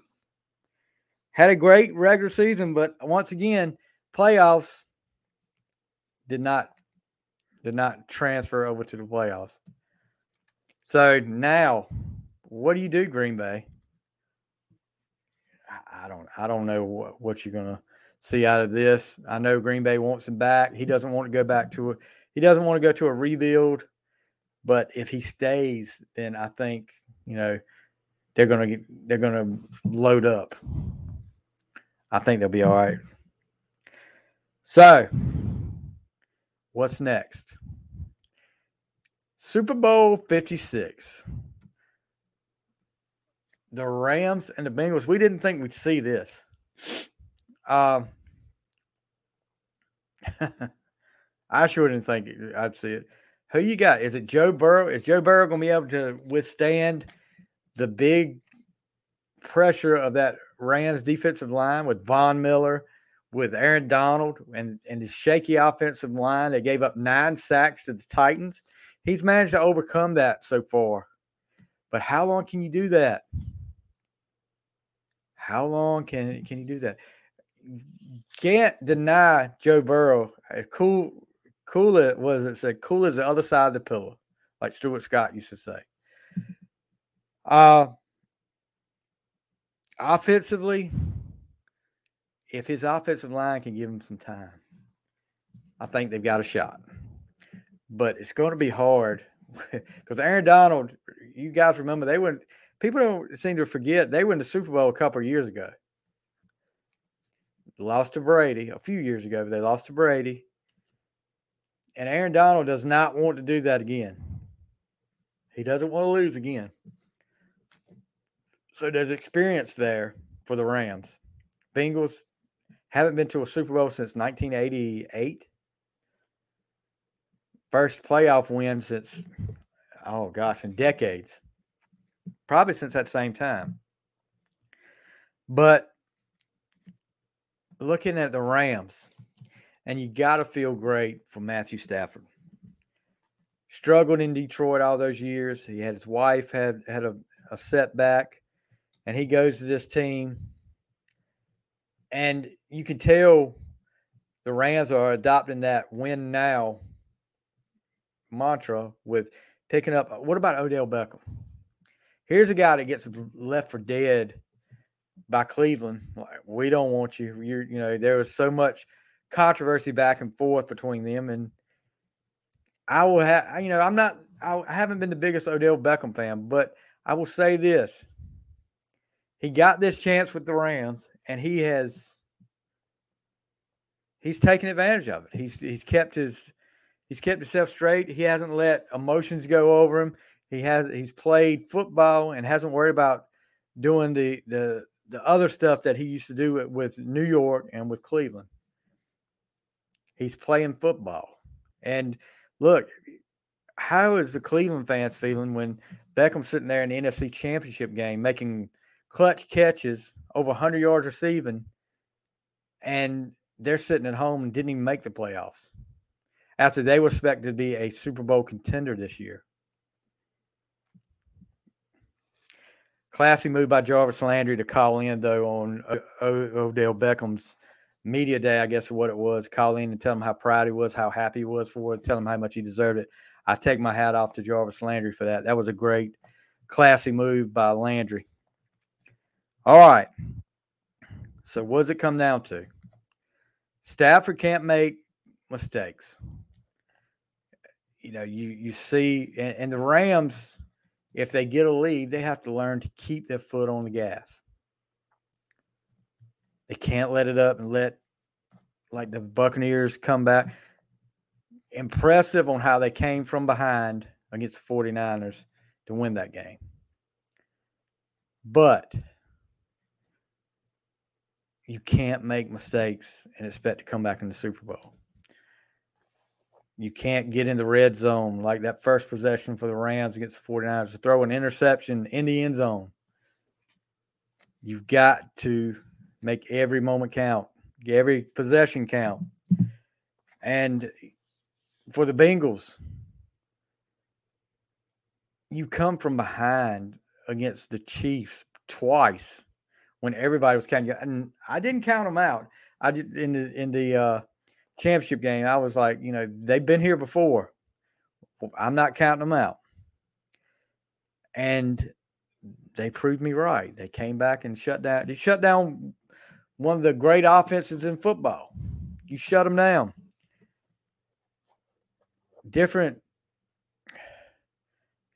Had a great regular season, but once again, playoffs did not did not transfer over to the playoffs. So now, what do you do, Green Bay? I don't I don't know what, what you're gonna see out of this. I know Green Bay wants him back. He doesn't want to go back mm-hmm. to a he doesn't want to go to a rebuild. But if he stays, then I think you know they're gonna get they're gonna load up. I think they'll be all right. Mm-hmm. So, what's next? Super Bowl 56. The Rams and the Bengals. We didn't think we'd see this. Um, I sure didn't think I'd see it. Who you got? Is it Joe Burrow? Is Joe Burrow going to be able to withstand the big pressure of that Rams defensive line with Von Miller, with Aaron Donald, and, and the shaky offensive line? They gave up nine sacks to the Titans he's managed to overcome that so far. But how long can you do that? How long can can you do that? Can't deny Joe Burrow. Cool, cool. It was it said cool as the other side of the pillow, like Stuart Scott used to say. Uh offensively, if his offensive line can give him some time, I think they've got a shot but it's going to be hard because Aaron Donald, you guys remember they went. People don't seem to forget they went to Super Bowl a couple years ago. Lost to Brady a few years ago. They lost to Brady, and Aaron Donald does not want to do that again. He doesn't want to lose again. So there's experience there for the Rams. Bengals haven't been to a Super Bowl since 1988. First playoff win since, oh gosh, in decades. Probably since that same time. But looking at the Rams, and you got to feel great for Matthew Stafford. Struggled in Detroit all those years. He had his wife had had a, a setback, and he goes to this team, and you can tell the Rams are adopting that win now mantra with picking up. What about Odell Beckham? Here's a guy that gets left for dead by Cleveland. Like, we don't want you. You're, you know, there was so much controversy back and forth between them, and I will have, you know, I'm not, I haven't been the biggest Odell Beckham fan, but I will say this: he got this chance with the Rams, and he has, he's taken advantage of it. He's he's kept his, he's kept himself straight. He hasn't let emotions go over him. He has he's played football and hasn't worried about doing the the the other stuff that he used to do with New York and with Cleveland. He's playing football. And look, how is the Cleveland fans feeling when Beckham's sitting there in the NFC Championship game making clutch catches over 100 yards receiving and they're sitting at home and didn't even make the playoffs after they were expected to be a Super Bowl contender this year? Classy move by Jarvis Landry to call in though on uh, Odell Beckham's media day, I guess what it was. Call in and tell him how proud he was, how happy he was for it, tell him how much he deserved it. I take my hat off to Jarvis Landry for that. That was a great, classy move by Landry. All right. So what does it come down to? Stafford can't make mistakes. You know, you you see, and, and the Rams if they get a lead, they have to learn to keep their foot on the gas. They can't let it up and let like the Buccaneers come back. Impressive on how they came from behind against the 49ers to win that game. But you can't make mistakes and expect to come back in the Super Bowl. You can't get in the red zone like that first possession for the Rams against the 49ers to throw an interception in the end zone. You've got to make every moment count, every possession count. And for the Bengals, you come from behind against the Chiefs twice when everybody was counting. And I didn't count them out. I did in the in the uh, championship game, I was like, you know, they've been here before. I'm not counting them out. And they proved me right. They came back and shut down. They shut down one of the great offenses in football. You shut them down. Different.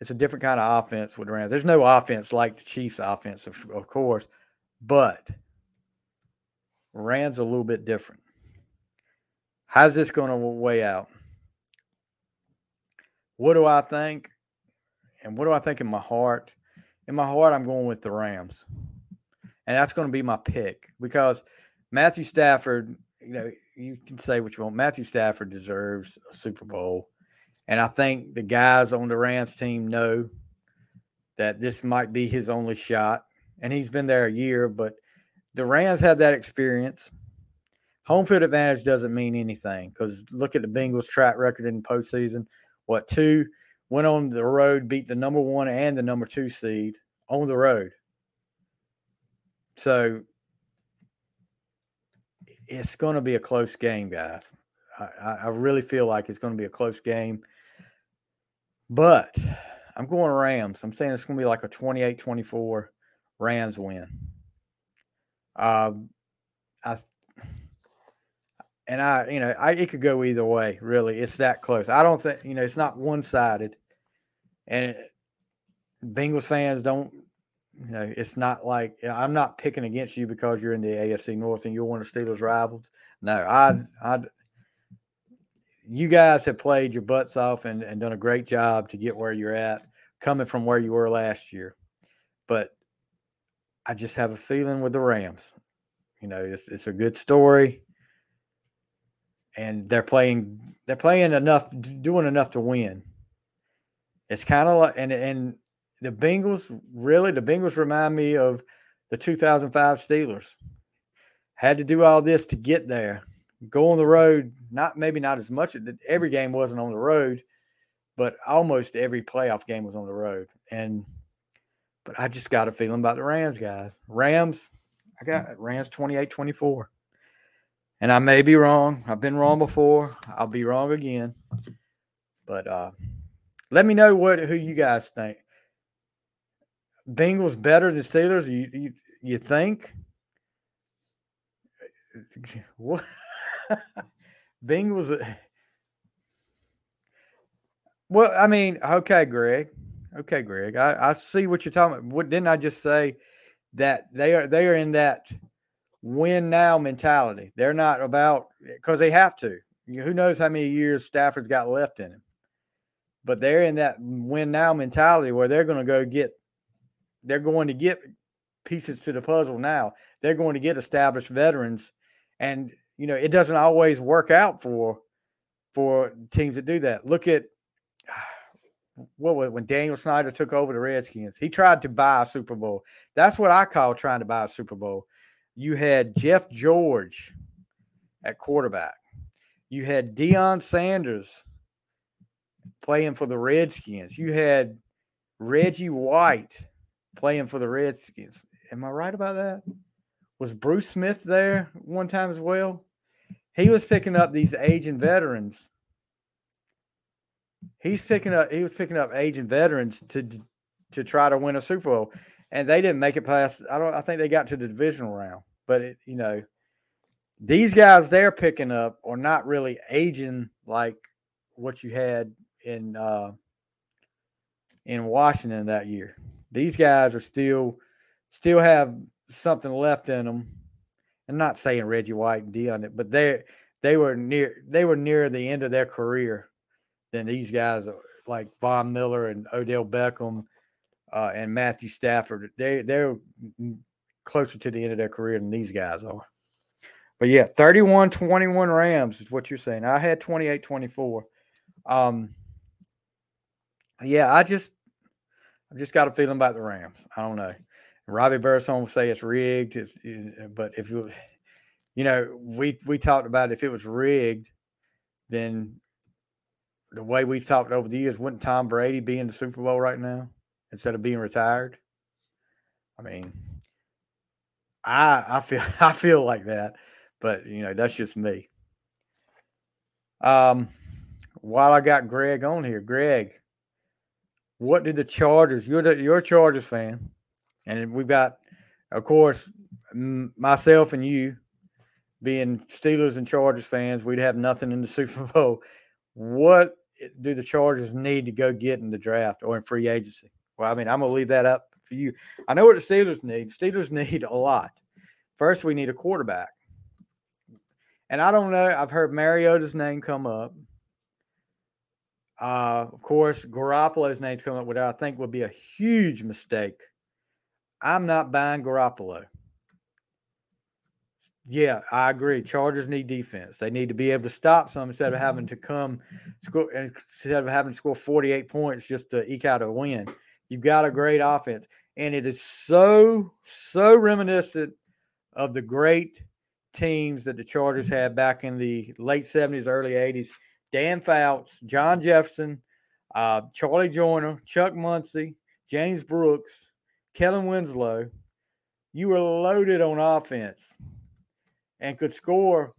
It's a different kind of offense with the Rams. There's no offense like the Chiefs' offense, of, of course, but Rams a little bit different. How's this going to weigh out? What do I think? And what do I think in my heart? In my heart, I'm going with the Rams. And that's going to be my pick because Matthew Stafford, you know, you can say what you want. Matthew Stafford deserves a Super Bowl. And I think the guys on the Rams team know that this might be his only shot. And he's been there a year, but the Rams have that experience home field advantage doesn't mean anything because look at the Bengals' track record in the postseason. What two went on the road, beat the number one and the number two seed on the road. So it's going to be a close game, guys. I, I really feel like it's going to be a close game. But I'm going Rams. I'm saying it's going to be like a 28 24 Rams win. Um, and I, you know, I it could go either way. Really, it's that close. I don't think you know it's not one sided, and Bengals fans don't. You know, it's not like I'm not picking against you because you're in the AFC North and you're one of Steelers' rivals. No, I, mm. I, you guys have played your butts off and, and done a great job to get where you're at, coming from where you were last year. But I just have a feeling with the Rams. You know, it's it's a good story and they're playing they're playing enough doing enough to win. It's kind of like and and the Bengals really the Bengals remind me of the 2005 Steelers. had to do all this to get there. Go on the road, not maybe not as much. Every game wasn't on the road, but almost every playoff game was on the road. And but I just got a feeling about the Rams, guys. Rams, I got Rams 28 24. And I may be wrong. I've been wrong before. I'll be wrong again. But uh let me know what who you guys think. Bengals better than Steelers? You you, you think? What? Bengals. Uh, well, I mean, okay, Greg. Okay, Greg. I, I see what you're talking about. What didn't I just say that they are they are in that win now mentality. They're not about because they have to. Who knows how many years Stafford's got left in him. But they're in that win now mentality where they're going to go get they're going to get pieces to the puzzle now. They're going to get established veterans and you know, it doesn't always work out for for teams that do that. Look at what was when Daniel Snyder took over the Redskins. He tried to buy a Super Bowl. That's what I call trying to buy a Super Bowl. You had Jeff George at quarterback. You had Deion Sanders playing for the Redskins. You had Reggie White playing for the Redskins. Am I right about that? Was Bruce Smith there one time as well? He was picking up these aging veterans. He's picking up. He was picking up aging veterans to to try to win a Super Bowl, and they didn't make it past. I don't. I think they got to the divisional round, but it, you know, these guys they're picking up are not really aging like what you had in uh, in Washington that year. These guys are still still have something left in them. I'm not saying Reggie White and Deion, it but they they were near they were near the end of their career than these guys like Von Miller and Odell Beckham uh, and Matthew Stafford. They they're closer to the end of their career than these guys are. But yeah, 31-21 Rams is what you're saying. I had 28-24. Um yeah, I just I just got a feeling about the Rams. I don't know. Robbie Burson will say it's rigged, but if you, you know, we we talked about if it was rigged, then the way we've talked over the years, wouldn't Tom Brady be in the Super Bowl right now instead of being retired? I mean, I I feel I feel like that, but you know that's just me. Um, while I got Greg on here, Greg, what did the Chargers? You're the you're a Chargers fan. And we've got, of course, myself and you being Steelers and Chargers fans, we'd have nothing in the Super Bowl. What do the Chargers need to go get in the draft or in free agency? Well, I mean, I'm going to leave that up for you. I know what the Steelers need. Steelers need a lot. First, we need a quarterback. And I don't know. I've heard Mariota's name come up. Uh, of course, Garoppolo's name's come up, which I think would be a huge mistake I'm not buying Garoppolo. Yeah, I agree. Chargers need defense. They need to be able to stop some instead of having to come score instead of having to score 48 points just to eke out a win. You've got a great offense. And it is so, so reminiscent of the great teams that the Chargers had back in the late 70s, early 80s. Dan Fouts, John Jefferson, uh, Charlie Joiner, Chuck Muncie, James Brooks, Kellen Winslow, you were loaded on offense and could score,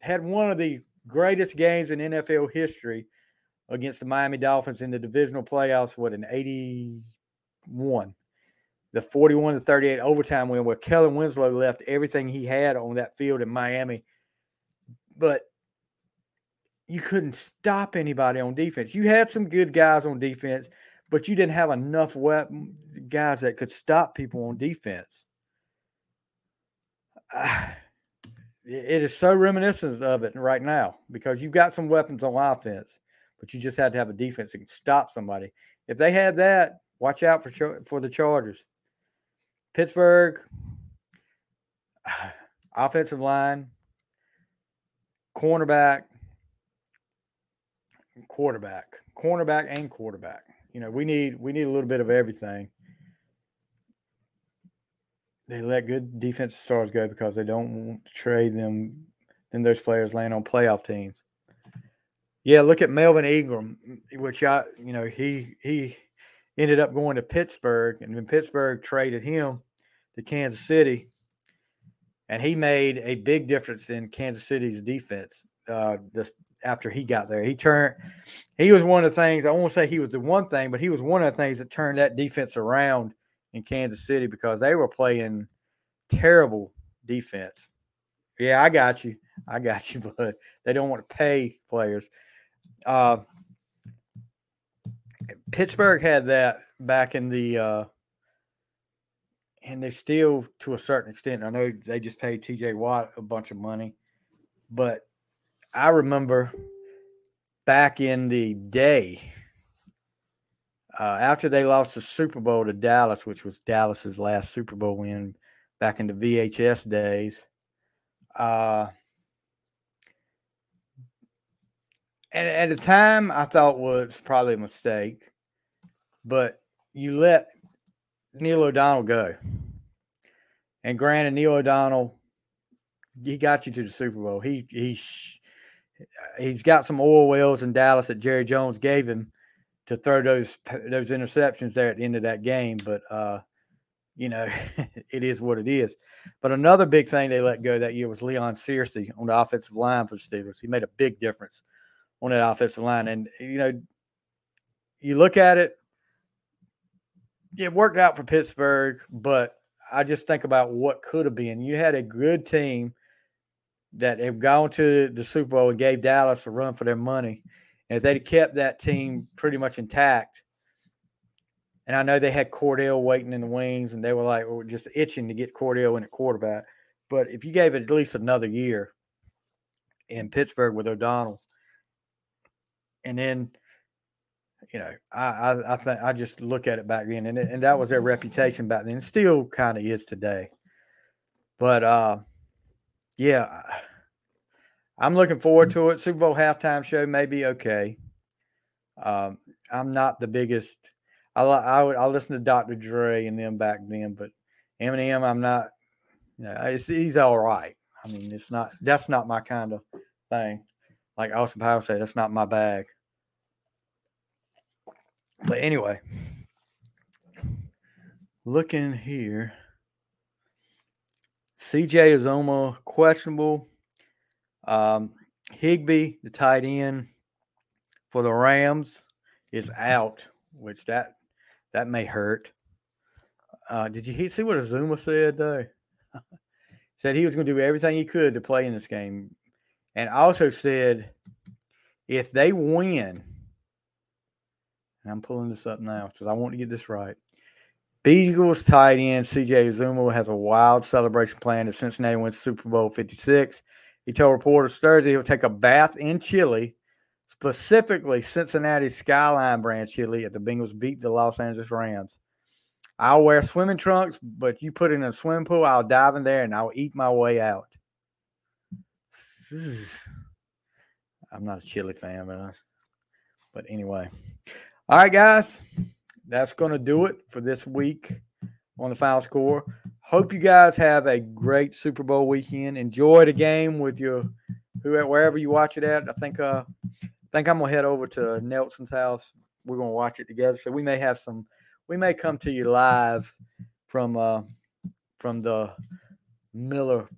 had one of the greatest games in NFL history against the Miami Dolphins in the divisional playoffs, what, in 81. The 41 to 38 overtime win where Kellen Winslow left everything he had on that field in Miami. But you couldn't stop anybody on defense. You had some good guys on defense but you didn't have enough weapon guys that could stop people on defense. It is so reminiscent of it right now because you've got some weapons on offense, but you just had to have a defense that can stop somebody. If they had that, watch out for for the Chargers. Pittsburgh, offensive line, cornerback, quarterback, cornerback, and quarterback. You know, we need we need a little bit of everything. they let good defensive stars go because they don't want to trade them. and those players land on playoff teams. Yeah, look at Melvin Ingram, which I, you know, he he ended up going to Pittsburgh, and then Pittsburgh traded him to Kansas City, and he made a big difference in Kansas City's defense. Uh, after he got there, he turned. He was one of the things I won't say he was the one thing, but he was one of the things that turned that defense around in Kansas City because they were playing terrible defense. Yeah, I got you. I got you, but they don't want to pay players. Uh, Pittsburgh had that back in the, uh, and they still, to a certain extent, I know they just paid TJ Watt a bunch of money, but I remember back in the day, uh, after they lost the Super Bowl to Dallas, which was Dallas's last Super Bowl win back in the VHS days, uh, and at the time I thought was probably a mistake, but you let Neil O'Donnell go. And granted, Neil O'Donnell, he got you to the Super Bowl. He he he's got some oil wells in Dallas that Jerry Jones gave him to throw those those interceptions there at the end of that game. But uh, you know, it is what it is. But another big thing they let go that year was Leon Searcy on the offensive line for the Steelers. He made a big difference on that offensive line. And you know, you look at it, it worked out for Pittsburgh, but I just think about what could have been. You had a good team that have gone to the Super Bowl and gave Dallas a run for their money. And if they'd kept that team pretty much intact, and I know they had Kordell waiting in the wings, and they were like were just itching to get Kordell in at quarterback. But if you gave it at least another year in Pittsburgh with O'Donnell, and then you know, I I, I think I just look at it back then, and and that was their reputation back then. Still kind of is today. But uh, yeah, I'm looking forward to it. Super Bowl halftime show may be okay. Um, I'm not the biggest. I I would I listen to Dr. Dre and them back then, but Eminem, I'm not. You know, he's all right. I mean, it's not. That's not my kind of thing. Like Austin Powers said, that's not my bag. But anyway, looking here, CJ Uzomah questionable. Um, Higbee, the tight end for the Rams, is out, which that that may hurt. Uh, did you see what Uzomah said though? said he was going to do everything he could to play in this game, and also said if they win, and I'm pulling this up now because I want to get this right. Bengals tight end CJ Uzomah has a wild celebration plan if Cincinnati wins Super Bowl 56. He told reporters Thursday he'll take a bath in chili, specifically Cincinnati Skyline brand chili, at the Bengals beat the Los Angeles Rams. I'll wear swimming trunks, but you put it in a swimming pool, I'll dive in there and I'll eat my way out. I'm not a chili fan. But anyway. All right, guys, that's going to do it for this week on the final score. Hope you guys have a great Super Bowl weekend. Enjoy the game with your wherever you watch it at. I think uh I think I'm gonna head over to Nelson's house. We're gonna watch it together. So we may have some we may come to you live from uh from the Miller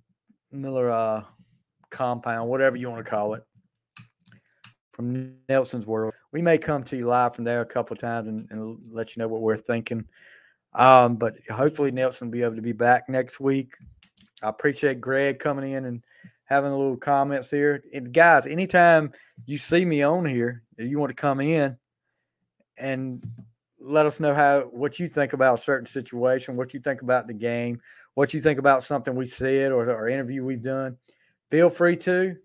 Miller uh compound, whatever you want to call it. From Nelson's world we may come to you live from there a couple times and, and let you know what we're thinking. Um, but hopefully Nelson will be able to be back next week. I appreciate Greg coming in and having a little comments here. And guys, anytime you see me on here, you want to come in and let us know how what you think about a certain situation, what you think about the game, what you think about something we said or, or interview we've done. Feel free to.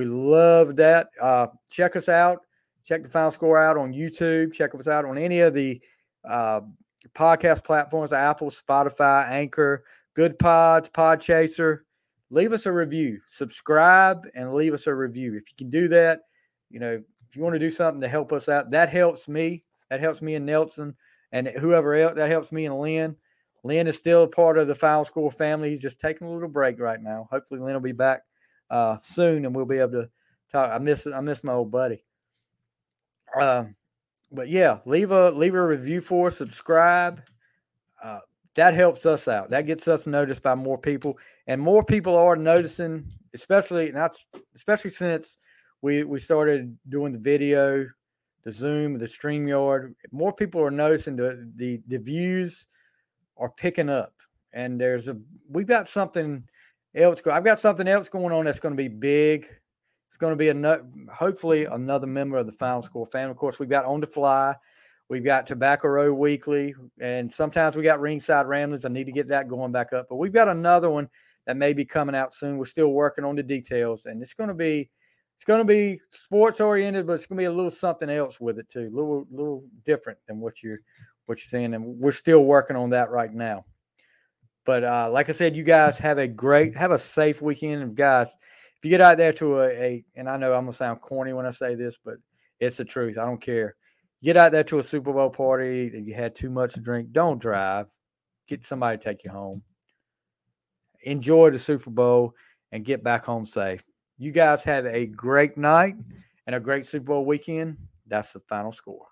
We love that. Uh, check us out Check the final score out on YouTube. Check us out on any of the uh, podcast platforms Apple, Spotify, Anchor, Goodpods, Podchaser. Leave us a review, subscribe, and leave us a review. If you can do that, you know, if you want to do something to help us out, that helps me. That helps me and Nelson and whoever else. That helps me and Lynn Lynn is still a part of the Final Score family. He's just taking a little break right now. Hopefully, Lynn will be back uh, soon, and we'll be able to talk. I miss I miss my old buddy. Um, but yeah, leave a leave a review for us, subscribe. Uh, that helps us out. That gets us noticed by more people, and more people are noticing, especially not especially since we we started doing the video, the Zoom, the Streamyard. More people are noticing the the the views are picking up, and there's a we've got something else. I've got something else going on that's going to be big. It's going to be a hopefully another member of the Final Score family. Of course, we've got On the Fly, we've got Tobacco Row Weekly, and sometimes we got Ringside Ramblings. I need to get that going back up, but we've got another one that may be coming out soon. We're still working on the details, and it's going to be it's going to be sports oriented, but it's going to be a little something else with it too, a little little different than what you're what you're seeing. and we're still working on that right now. But uh, like I said, you guys have a great, have a safe weekend, guys if you get out there to a, a and I know I'm gonna sound corny when I say this, but it's the truth. I don't care. Get out there to a Super Bowl party and you had too much to drink. Don't drive. Get somebody to take you home. Enjoy the Super Bowl and get back home safe. You guys have a great night and a great Super Bowl weekend. That's the final score.